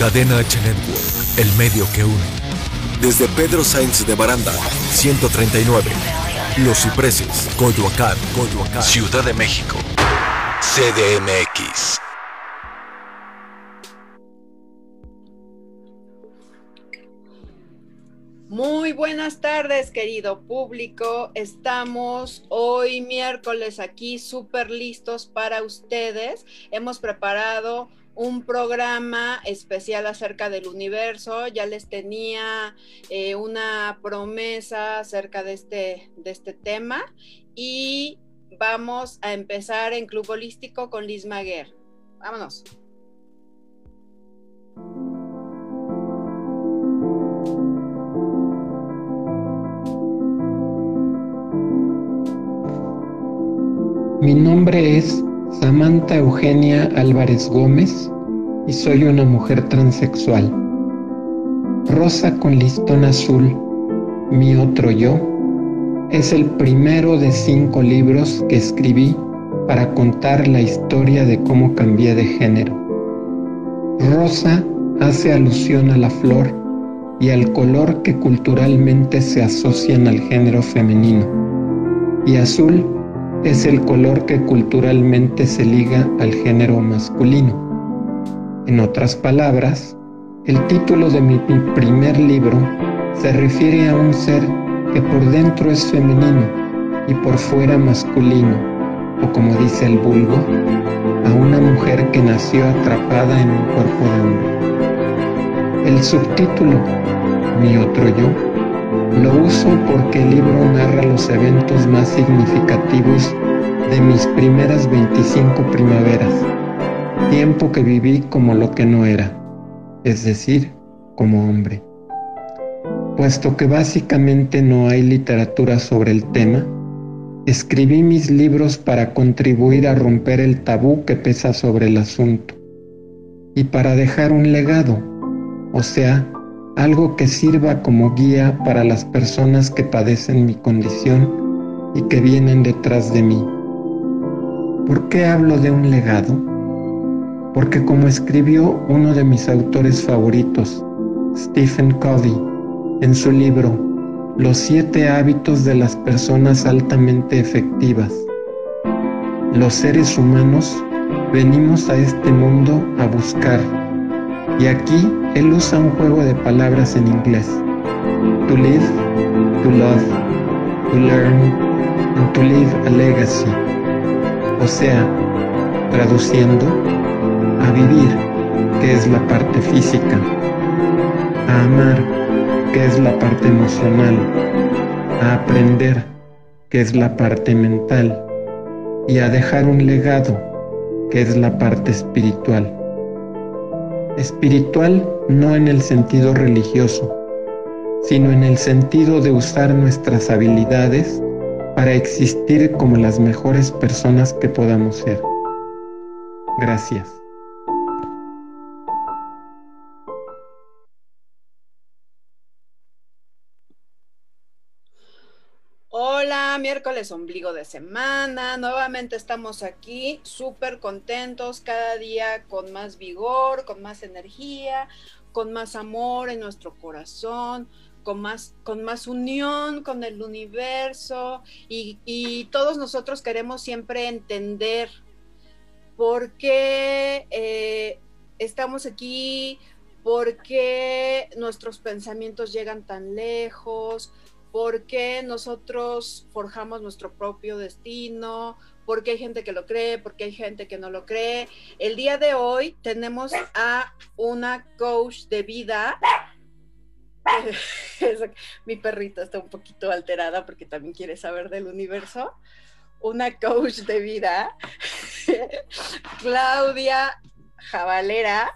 Cadena H Network, el medio que une. Desde Pedro Sainz de Baranda, 139. Los Cipreses, Coyoacán, Coyoacán, Ciudad de México. CDMX. Muy buenas tardes, querido público. Estamos hoy miércoles aquí súper listos para ustedes. Hemos preparado un programa especial acerca del universo. Ya les tenía eh, una promesa acerca de este, de este tema y vamos a empezar en Club Holístico con Liz Maguer. Vámonos. Mi nombre es Samantha Eugenia Álvarez Gómez y soy una mujer transexual. Rosa con listón azul, mi otro yo, es el primero de cinco libros que escribí para contar la historia de cómo cambié de género. Rosa hace alusión a la flor y al color que culturalmente se asocian al género femenino, y azul es el color que culturalmente se liga al género masculino. En otras palabras, el título de mi, primer libro se refiere a un ser que por dentro es femenino y por fuera masculino, o como dice el vulgo, a una mujer que nació atrapada en un cuerpo de hombre. El subtítulo, Mi otro yo, lo uso porque el libro narra los eventos más significativos de mis primeras 25 primaveras, tiempo que viví como lo que no era, es decir, como hombre. Puesto que básicamente no hay literatura sobre el tema, escribí mis libros para contribuir a romper el tabú que pesa sobre el asunto y para dejar un legado, o sea, algo que sirva como guía para las personas que padecen mi condición y que vienen detrás de mí. ¿Por qué hablo de un legado? Porque como escribió uno de mis autores favoritos, Stephen Covey, en su libro Los siete hábitos de las personas altamente efectivas, los seres humanos venimos a este mundo a buscar, y aquí él usa un juego de palabras en inglés, to live, to love, to learn, and to leave a legacy o sea, traduciendo, a vivir, que es la parte física, a amar, que es la parte emocional, a aprender, que es la parte mental, y a dejar un legado, que es la parte espiritual. Espiritual no en el sentido religioso, sino en el sentido de usar nuestras habilidades para existir como las mejores personas que podamos ser. Gracias. Hola, miércoles ombligo de semana. Nuevamente estamos aquí súper contentos, cada día con más vigor, con más energía, con más amor en nuestro corazón, con más, con más unión con el universo y, todos nosotros queremos siempre entender por qué eh, estamos aquí, por qué nuestros pensamientos llegan tan lejos, por qué nosotros forjamos nuestro propio destino, por qué hay gente que lo cree, por qué hay gente que no lo cree. El día de hoy tenemos a una coach de vida mi perrita está un poquito alterada porque también quiere saber del universo. Una coach de vida, Claudia Javalera,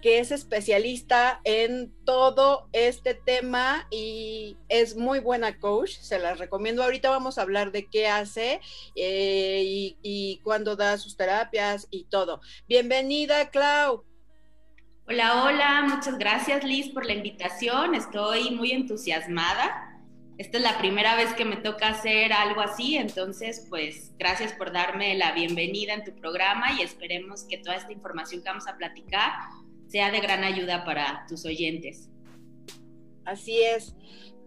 que es especialista en todo este tema y es muy buena coach, se la recomiendo. Ahorita vamos a hablar de qué hace eh, y, y cuándo da sus terapias y todo. Bienvenida, Clau. Hola, hola, muchas gracias Liz por la invitación, estoy muy entusiasmada. Esta es la primera vez que me toca hacer algo así, entonces pues gracias por darme la bienvenida en tu programa y esperemos que toda esta información que vamos a platicar sea de gran ayuda para tus oyentes. Así es.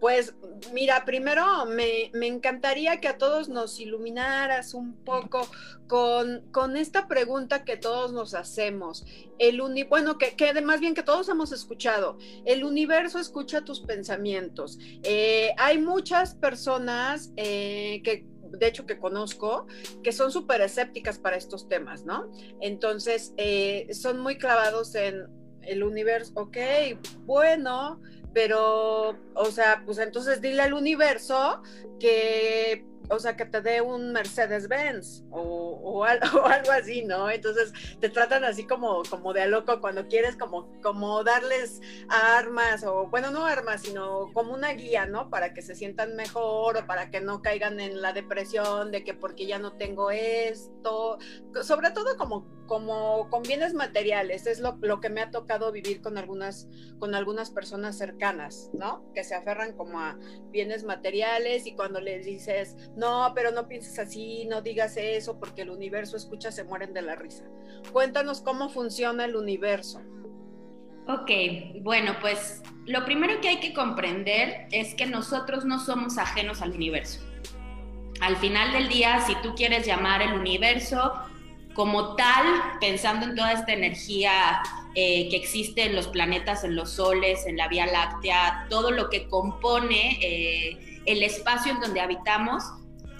Pues mira, primero me, encantaría que a todos nos iluminaras un poco con, con esta pregunta que todos nos hacemos. El bueno, que, que, más bien que todos hemos escuchado. El universo escucha tus pensamientos. Eh, hay muchas personas eh, que de hecho que conozco, que son súper escépticas para estos temas, ¿no? Entonces, eh, son muy clavados en el universo, ok, bueno, pero, o sea, pues entonces dile al universo que o sea, que te dé un Mercedes-Benz o, o, algo así, ¿no? Entonces te tratan así como, como de a loco cuando quieres como, como darles armas o, bueno, no armas, sino como una guía, ¿no? Para que se sientan mejor o para que no caigan en la depresión de que porque ya no tengo esto, sobre todo como, como con bienes materiales, es lo, lo que me ha tocado vivir con algunas, con algunas personas cercanas, ¿no? Que se aferran como a bienes materiales y cuando les dices, no, pero no pienses así, no digas eso, porque el universo escucha, se mueren de la risa. Cuéntanos cómo funciona el universo. Ok, bueno, pues lo primero que hay que comprender es que nosotros no somos ajenos al universo. Al final del día, si tú quieres llamar el universo como tal, pensando en toda esta energía eh, que existe en los planetas, en los soles, en la Vía Láctea, todo lo que compone eh, el espacio en donde habitamos,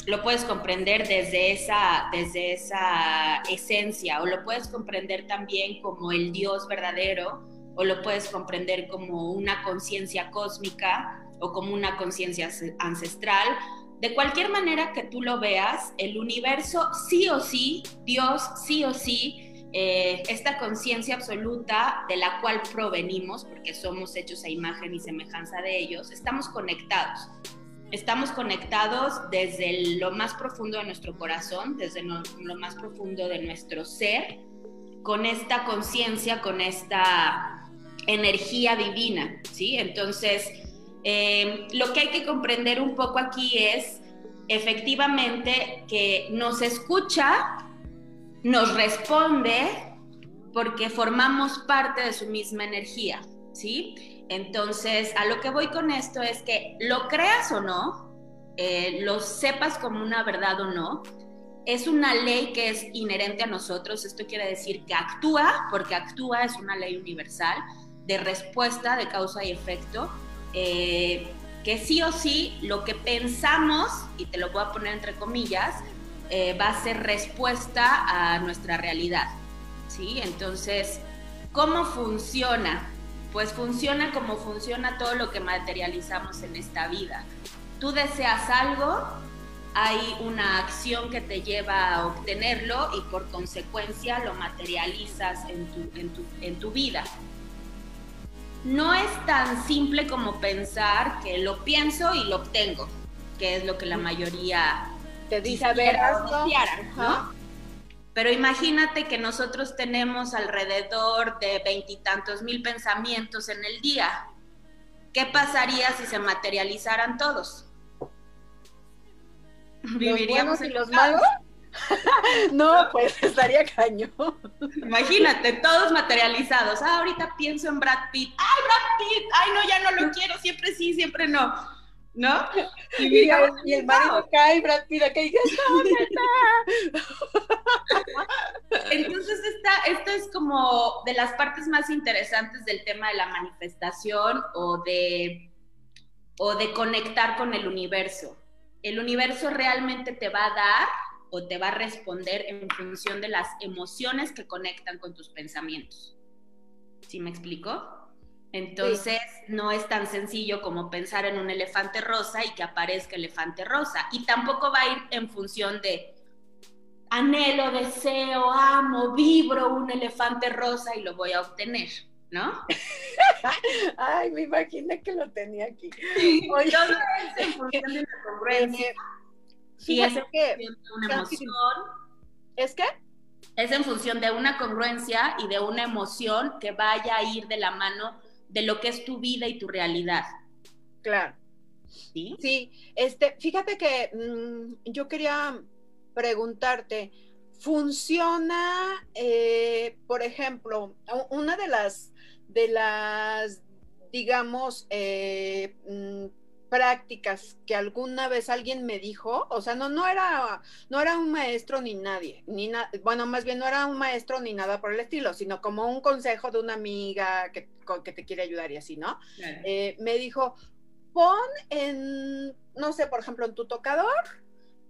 lo puedes comprender desde esa, desde esa esencia o lo puedes comprender también como el Dios verdadero o lo puedes comprender como una conciencia cósmica o como una conciencia ancestral. De cualquier manera que tú lo veas, el universo sí o sí, Dios sí o sí, eh, esta conciencia absoluta de la cual provenimos, porque somos hechos a imagen y semejanza de ellos, estamos conectados. Estamos conectados desde lo más profundo de nuestro corazón, desde lo, más profundo de nuestro ser, con esta conciencia, con esta energía divina, ¿sí? Entonces, eh, lo que hay que comprender un poco aquí es efectivamente que nos escucha, nos responde, porque formamos parte de su misma energía, ¿sí? Entonces, a lo que voy con esto es que lo creas o no, eh, lo sepas como una verdad o no, es una ley que es inherente a nosotros. Esto quiere decir que actúa, porque actúa es una ley universal de respuesta, de causa y efecto, eh, que sí o sí lo que pensamos, y te lo voy a poner entre comillas, eh, va a ser respuesta a nuestra realidad. ¿sí? Entonces, ¿cómo funciona? Pues funciona como funciona todo lo que materializamos en esta vida. Tú deseas algo, hay una acción que te lleva a obtenerlo y por consecuencia lo materializas en tu, en tu, vida. No es tan simple como pensar que lo pienso y lo obtengo, que es lo que la mayoría te dice, a ver, ¿no? Pero imagínate que nosotros tenemos alrededor de veintitantos mil pensamientos en el día. ¿Qué pasaría si se materializaran todos? ¿Viviríamos en los malos? no, pues estaría cañón. Imagínate, todos materializados. Ah, ahorita pienso en Brad Pitt. ¡Ay, Brad Pitt! ¡Ay, no, ya no lo quiero! Siempre sí, siempre no. ¿No? Y, el, marido cae, Brad Pitt y dice, Entonces, esta, esta es como de las partes más interesantes del tema de la manifestación o de, o de conectar con el universo. El universo realmente te va a dar o te va a responder en función de las emociones que conectan con tus pensamientos. ¿Sí me explico? Entonces, no es tan sencillo como pensar en un elefante rosa y que aparezca elefante rosa. Y tampoco va a ir en función de anhelo, deseo, amo, vibro un elefante rosa y lo voy a obtener, ¿no? Ay, me imaginé que lo tenía aquí. Oye, es en función de una congruencia. Sí, es en función de una emoción. ¿Es que? Es en función de una congruencia y de una emoción que vaya a ir de la mano de lo que es tu vida y tu realidad. Claro. Sí. Sí, este, fíjate que mm, yo quería preguntarte, funciona, eh, por ejemplo, una de las, de las digamos, eh, mm, prácticas que alguna vez alguien me dijo, o sea, no, no era, no era un maestro ni nadie, ni bueno, más bien no era un maestro ni nada por el estilo, sino como un consejo de una amiga que, que te quiere ayudar y así, ¿no? Eh, me dijo, pon en, no sé, por ejemplo, en tu tocador,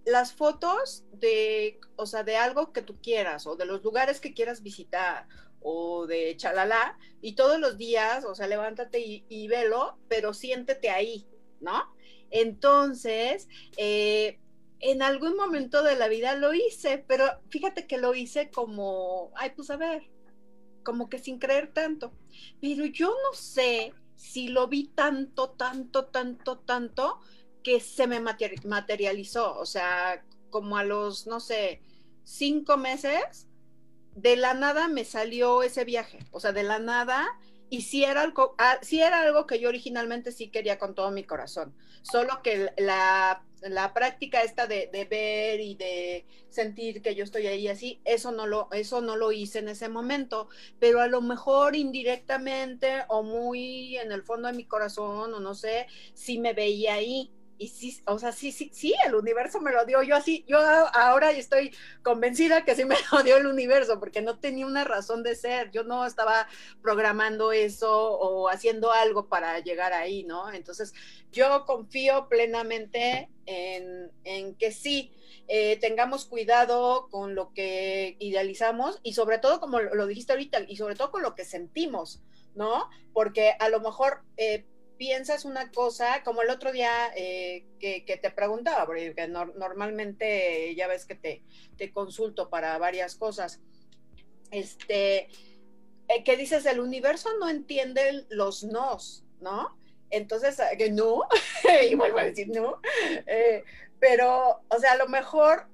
las fotos de, o sea, de algo que tú quieras o de los lugares que quieras visitar o de chalala y todos los días, o sea, levántate y, y velo, pero siéntete ahí, ¿no? Entonces, eh, en algún momento de la vida lo hice, pero fíjate que lo hice como, ay, pues a ver, como que sin creer tanto. Pero yo no sé si lo vi tanto, tanto, tanto, tanto, que se me materializó. O sea, como a los, no sé, cinco meses, de la nada me salió ese viaje. O sea, de la nada y si era, algo, ah, era algo que yo originalmente sí quería con todo mi corazón, solo que la, práctica esta de, ver y de sentir que yo estoy ahí así, eso no, lo, eso no lo hice en ese momento, pero a lo mejor indirectamente o muy en el fondo de mi corazón o no sé, sí me veía ahí y sí, o sea, sí, sí, sí, el universo me lo dio. Yo así, yo ahora estoy convencida que sí me lo dio el universo, porque no tenía una razón de ser. Yo no estaba programando eso o haciendo algo para llegar ahí, ¿no? Entonces, yo confío plenamente en, que sí, eh, tengamos cuidado con lo que idealizamos y sobre todo, como lo dijiste ahorita, y sobre todo con lo que sentimos, ¿no? Porque a lo mejor... Eh, piensas una cosa, como el otro día eh, que, te preguntaba, porque normalmente ya ves que te, consulto para varias cosas, este, eh, que dices, el universo no entiende los nos, ¿no? Entonces, eh, que no, y vuelvo a decir no, pero, o sea, a lo mejor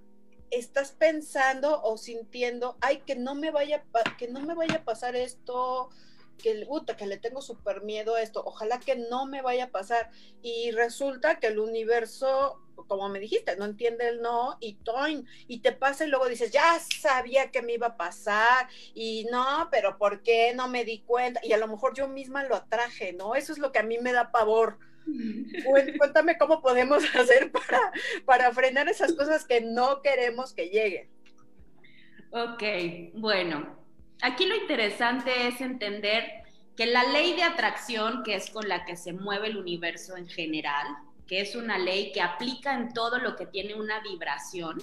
estás pensando o sintiendo, ay, que no me vaya, que no me vaya a pasar esto, que, puta, que le tengo súper miedo a esto, ojalá que no me vaya a pasar. Y resulta que el universo, como me dijiste, no entiende el no y toin, y te pasa y luego dices, ya sabía que me iba a pasar, y no, pero ¿por qué no me di cuenta? Y a lo mejor yo misma lo atraje, ¿no? Eso es lo que a mí me da pavor. Cuéntame cómo podemos hacer para, para frenar esas cosas que no queremos que lleguen. Ok, bueno, aquí lo interesante es entender que la ley de atracción, que es con la que se mueve el universo en general, que es una ley que aplica en todo lo que tiene una vibración,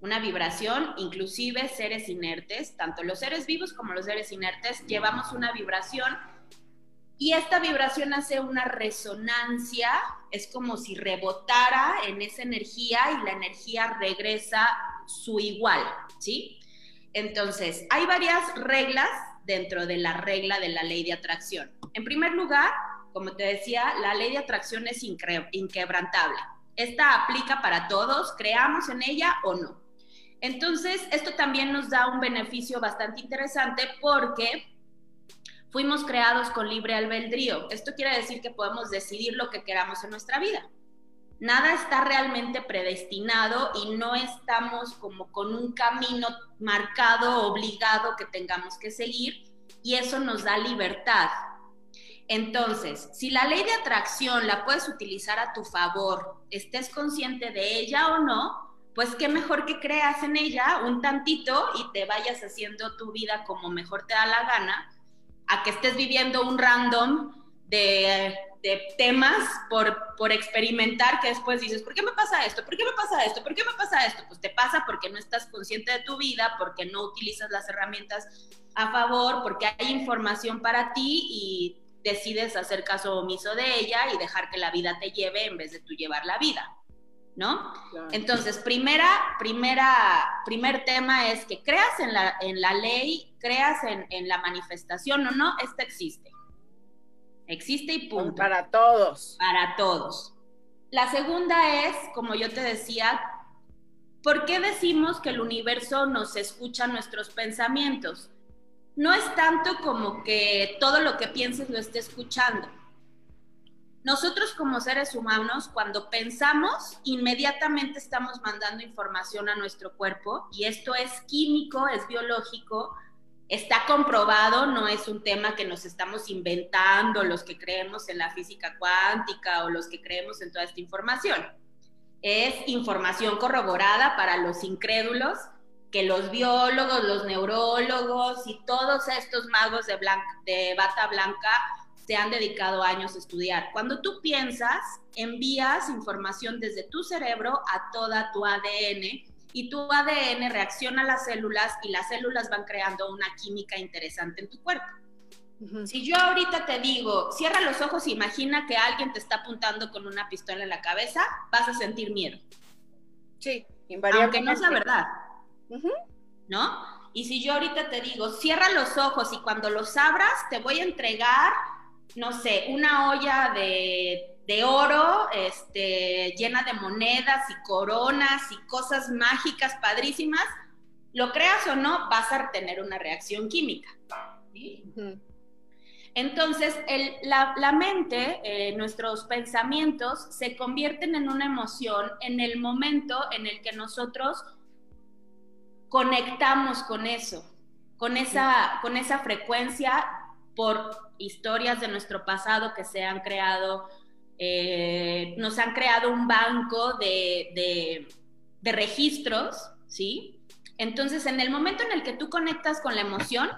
una vibración, inclusive seres inertes, tanto los seres vivos como los seres inertes, llevamos una vibración y esta vibración hace una resonancia, es como si rebotara en esa energía y la energía regresa su igual, ¿sí? Entonces, hay varias reglas dentro de la regla de la ley de atracción. En primer lugar, como te decía, la ley de atracción es inquebrantable. Esta aplica para todos, creamos en ella o no. Entonces, esto también nos da un beneficio bastante interesante porque fuimos creados con libre albedrío. Esto quiere decir que podemos decidir lo que queramos en nuestra vida nada está realmente predestinado y no estamos como con un camino marcado, obligado que tengamos que seguir y eso nos da libertad. Entonces, si la ley de atracción la puedes utilizar a tu favor, estés consciente de ella o no, pues qué mejor que creas en ella un tantito y te vayas haciendo tu vida como mejor te da la gana, a que estés viviendo un random de de temas por, por experimentar que después dices, ¿por qué me pasa esto? ¿Por qué me pasa esto? ¿Por qué me pasa esto? Pues te pasa porque no estás consciente de tu vida, porque no utilizas las herramientas a favor, porque hay información para ti y decides hacer caso omiso de ella y dejar que la vida te lleve en vez de tú llevar la vida, ¿no? Entonces, primera, primera, primer tema es que creas en la, en la ley, creas en, en la manifestación o no, esta existe. Existe y punto. Para todos. Para todos. La segunda es, como yo te decía, ¿por qué decimos que el universo nos escucha nuestros pensamientos? No es tanto como que todo lo que pienses lo esté escuchando. nosotros como seres humanos, cuando pensamos, inmediatamente estamos mandando información a nuestro cuerpo y esto es químico, es biológico, está comprobado, no es un tema que nos estamos inventando los que creemos en la física cuántica o los que creemos en toda esta información. Es información corroborada para los incrédulos que los biólogos, los neurólogos y todos estos magos de, bata blanca se han dedicado años a estudiar. Cuando tú piensas, envías información desde tu cerebro a toda tu ADN y tu ADN reacciona a las células y las células van creando una química interesante en tu cuerpo. Si yo ahorita te digo, cierra los ojos, imagina que alguien te está apuntando con una pistola en la cabeza, vas a sentir miedo. Sí, invariablemente. Aunque no es la verdad. ¿No? Y si yo ahorita te digo, cierra los ojos y cuando los abras te voy a entregar no sé, una olla de, de, oro este, llena de monedas y coronas y cosas mágicas padrísimas, lo creas o no, vas a tener una reacción química. Entonces, el, la, la, mente, eh, nuestros pensamientos se convierten en una emoción en el momento en el que nosotros conectamos con eso, con esa, con esa frecuencia por historias de nuestro pasado que se han creado, eh, nos han creado un banco de, de, registros, ¿sí? Entonces, en el momento en el que tú conectas con la emoción,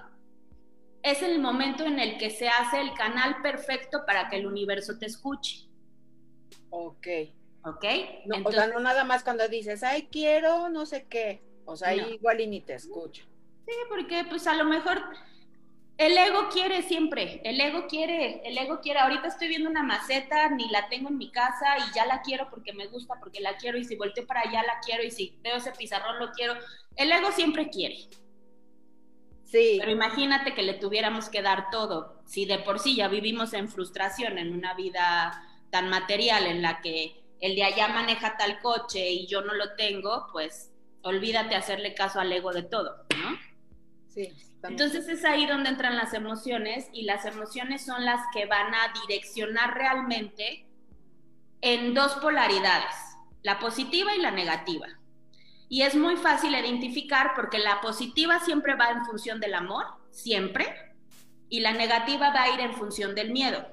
es el momento en el que se hace el canal perfecto para que el universo te escuche. Ok. Ok. No, o sea, no nada más cuando dices, ay, quiero no sé qué. O sea, igual y ni te escucha. Sí, porque pues a lo mejor el ego quiere siempre, el ego quiere, el ego quiere. Ahorita estoy viendo una maceta, ni la tengo en mi casa y ya la quiero porque me gusta, porque la quiero y si volteo para allá la quiero y si veo ese pizarrón lo quiero. El ego siempre quiere. Sí. Pero imagínate que le tuviéramos que dar todo. Si de por sí ya vivimos en frustración en una vida tan material en la que el de allá maneja tal coche y yo no lo tengo, pues olvídate hacerle caso al ego de todo, ¿no? Sí. Entonces es ahí donde entran las emociones y las emociones son las que van a direccionar realmente en dos polaridades, la positiva y la negativa. Y es muy fácil identificar porque la positiva siempre va en función del amor, siempre, y la negativa va a ir en función del miedo.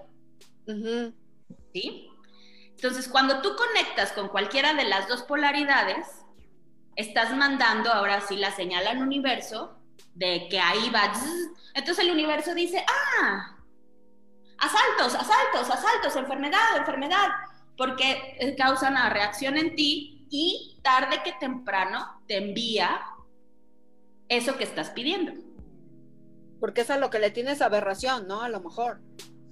¿Sí? Entonces, cuando tú conectas con cualquiera de las dos polaridades, estás mandando ahora sí la señal al universo de que ahí va. Entonces el universo dice, ah, asaltos, asaltos, asaltos, enfermedad, enfermedad, porque causa una reacción en ti y tarde que temprano te envía eso que estás pidiendo. Porque es a lo que le tienes aberración, ¿no? A lo mejor.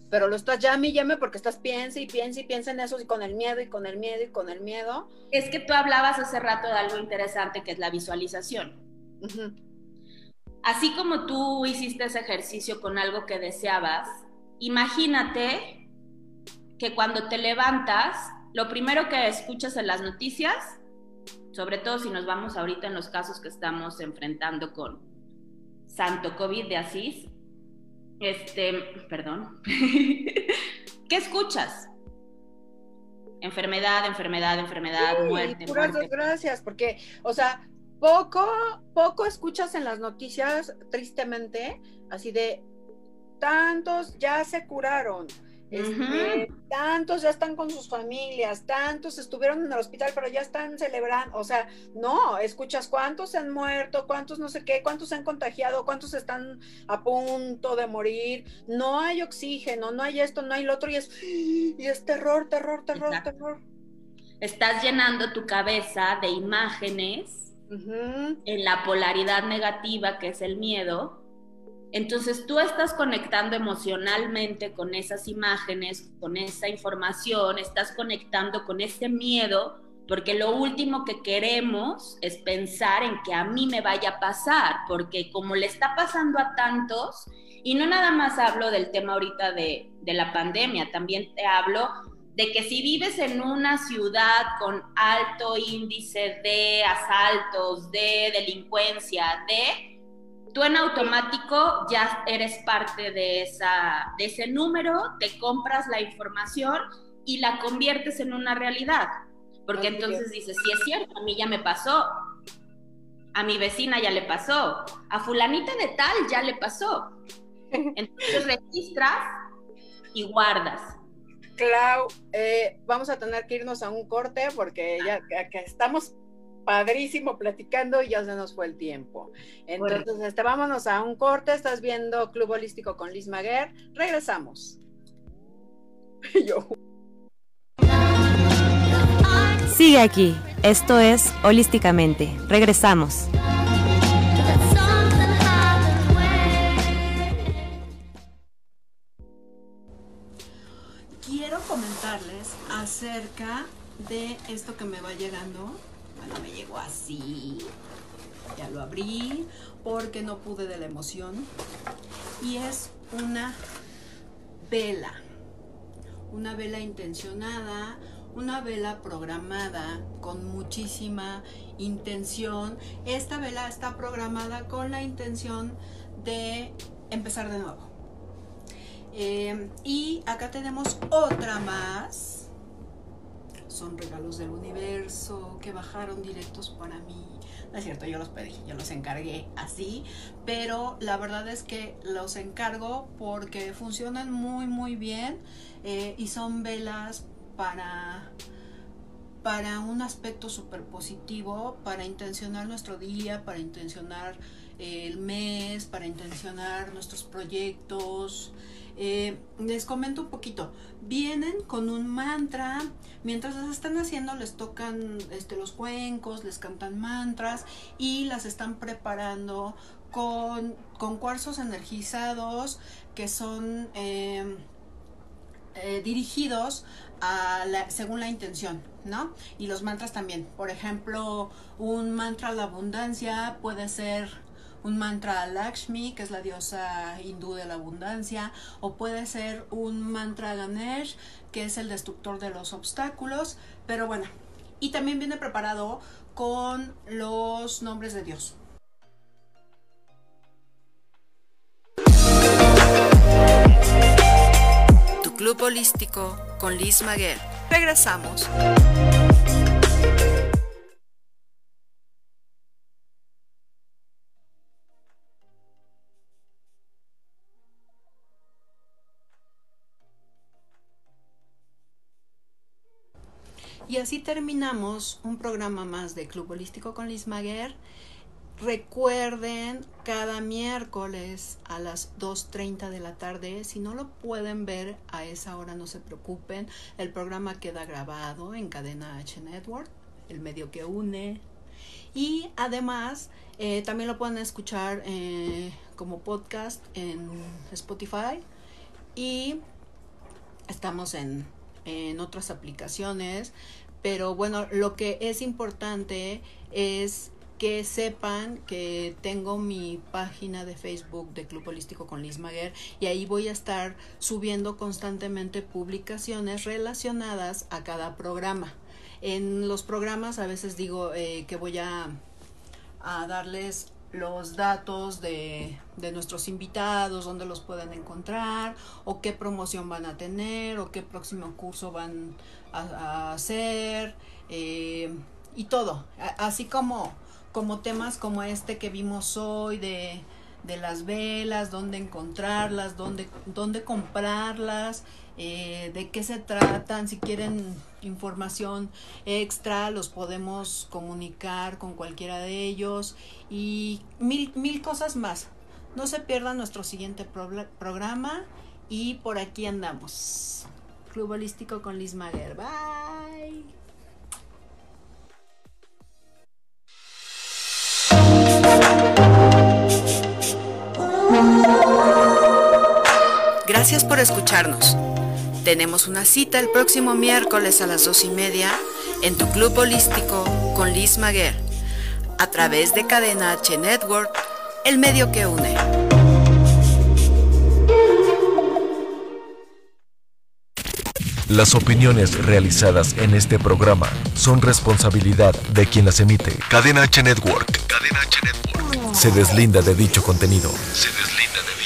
Pero lo estás llame y llame porque estás piensa y piensa y piensa en eso y con el miedo y con el miedo y con el miedo. Es que tú hablabas hace rato de algo interesante que es la visualización. Así como tú hiciste ese ejercicio con algo que deseabas, imagínate que cuando te levantas, lo primero que escuchas en las noticias, sobre todo si nos vamos ahorita en los casos que estamos enfrentando con Santo COVID de Asís, este, perdón, ¿qué escuchas? Enfermedad, enfermedad, enfermedad, muerte. Puras desgracias, porque, o sea, poco, poco escuchas en las noticias, tristemente, así de tantos ya se curaron, este, tantos ya están con sus familias, tantos estuvieron en el hospital, pero ya están celebrando, o sea, no, escuchas cuántos se han muerto, cuántos no sé qué, cuántos se han contagiado, cuántos están a punto de morir, no hay oxígeno, no hay esto, no hay lo otro, y es, y es terror, terror, terror, terror. Estás llenando tu cabeza de imágenes en la polaridad negativa que es el miedo, entonces tú estás conectando emocionalmente con esas imágenes, con esa información, estás conectando con ese miedo, porque lo último que queremos es pensar en que a mí me vaya a pasar, porque como le está pasando a tantos, y no nada más hablo del tema ahorita de, de la pandemia, también te hablo de que si vives en una ciudad con alto índice de asaltos, de delincuencia, de tú en automático ya eres parte de esa de ese número, te compras la información y la conviertes en una realidad. Porque entonces dices, si es cierto, a mí ya me pasó, a mi vecina ya le pasó, a fulanita de tal ya le pasó. Entonces registras y guardas. Clau, eh, vamos a tener que irnos a un corte porque ya que estamos padrísimo platicando y ya se nos fue el tiempo. Entonces, este, vámonos a un corte. Estás viendo Club Holístico con Liz Maguer. Regresamos. Sigue aquí. Esto es Holísticamente. Regresamos. Acerca de esto que me va llegando bueno, me llegó así. Ya lo abrí porque no pude de la emoción. Y es una vela. Una vela intencionada, una vela programada con muchísima intención. Esta vela está programada con la intención de empezar de nuevo. Eh, y acá tenemos otra más son regalos del universo que bajaron directos para mí. No es cierto, yo los pedí, yo los encargué así, pero la verdad es que los encargo porque funcionan muy muy bien eh, y son velas para para un aspecto súper positivo, para intencionar nuestro día, para intencionar el mes, para intencionar nuestros proyectos. Eh, les comento un poquito. Vienen con un mantra. Mientras las están haciendo, les tocan este, los cuencos, les cantan mantras y las están preparando con, cuarzos energizados que son eh, eh, dirigidos a según la intención, ¿no? Y los mantras también. Por ejemplo, un mantra a la abundancia puede ser un mantra a Lakshmi, que es la diosa hindú de la abundancia, o puede ser un mantra Ganesh, que es el destructor de los obstáculos, pero bueno, y también viene preparado con los nombres de Dios. Tu club holístico con Liz Maguer. Regresamos. Y así terminamos un programa más de Club Holístico con Liz Maguer. Recuerden cada miércoles a las 2.30 de la tarde, si no lo pueden ver a esa hora no se preocupen, el programa queda grabado en Cadena H Network, el medio que une. Y además eh, también lo pueden escuchar eh, como podcast en Spotify y estamos en, en otras aplicaciones pero bueno, lo que es importante es que sepan que tengo mi página de Facebook de Club Holístico con Liz Maguer y ahí voy a estar subiendo constantemente publicaciones relacionadas a cada programa. En los programas a veces digo eh, que voy a, a darles los datos de, de, nuestros invitados, dónde los pueden encontrar, o qué promoción van a tener, o qué próximo curso van a, hacer, eh, y todo, así como, como temas como este que vimos hoy de, de las velas, dónde encontrarlas, dónde, dónde comprarlas, eh, de qué se tratan, si quieren información extra, los podemos comunicar con cualquiera de ellos y mil, mil cosas más. No se pierdan nuestro siguiente programa y por aquí andamos. Club Holístico con Liz Maguer. Bye. Gracias por escucharnos. Tenemos una cita el próximo miércoles a las dos y media en tu club holístico con Liz Maguer, a través de Cadena H Network, el medio que une. Las opiniones realizadas en este programa son responsabilidad de quien las emite. Cadena H Network. Network. Se deslinda de dicho contenido. Se deslinda de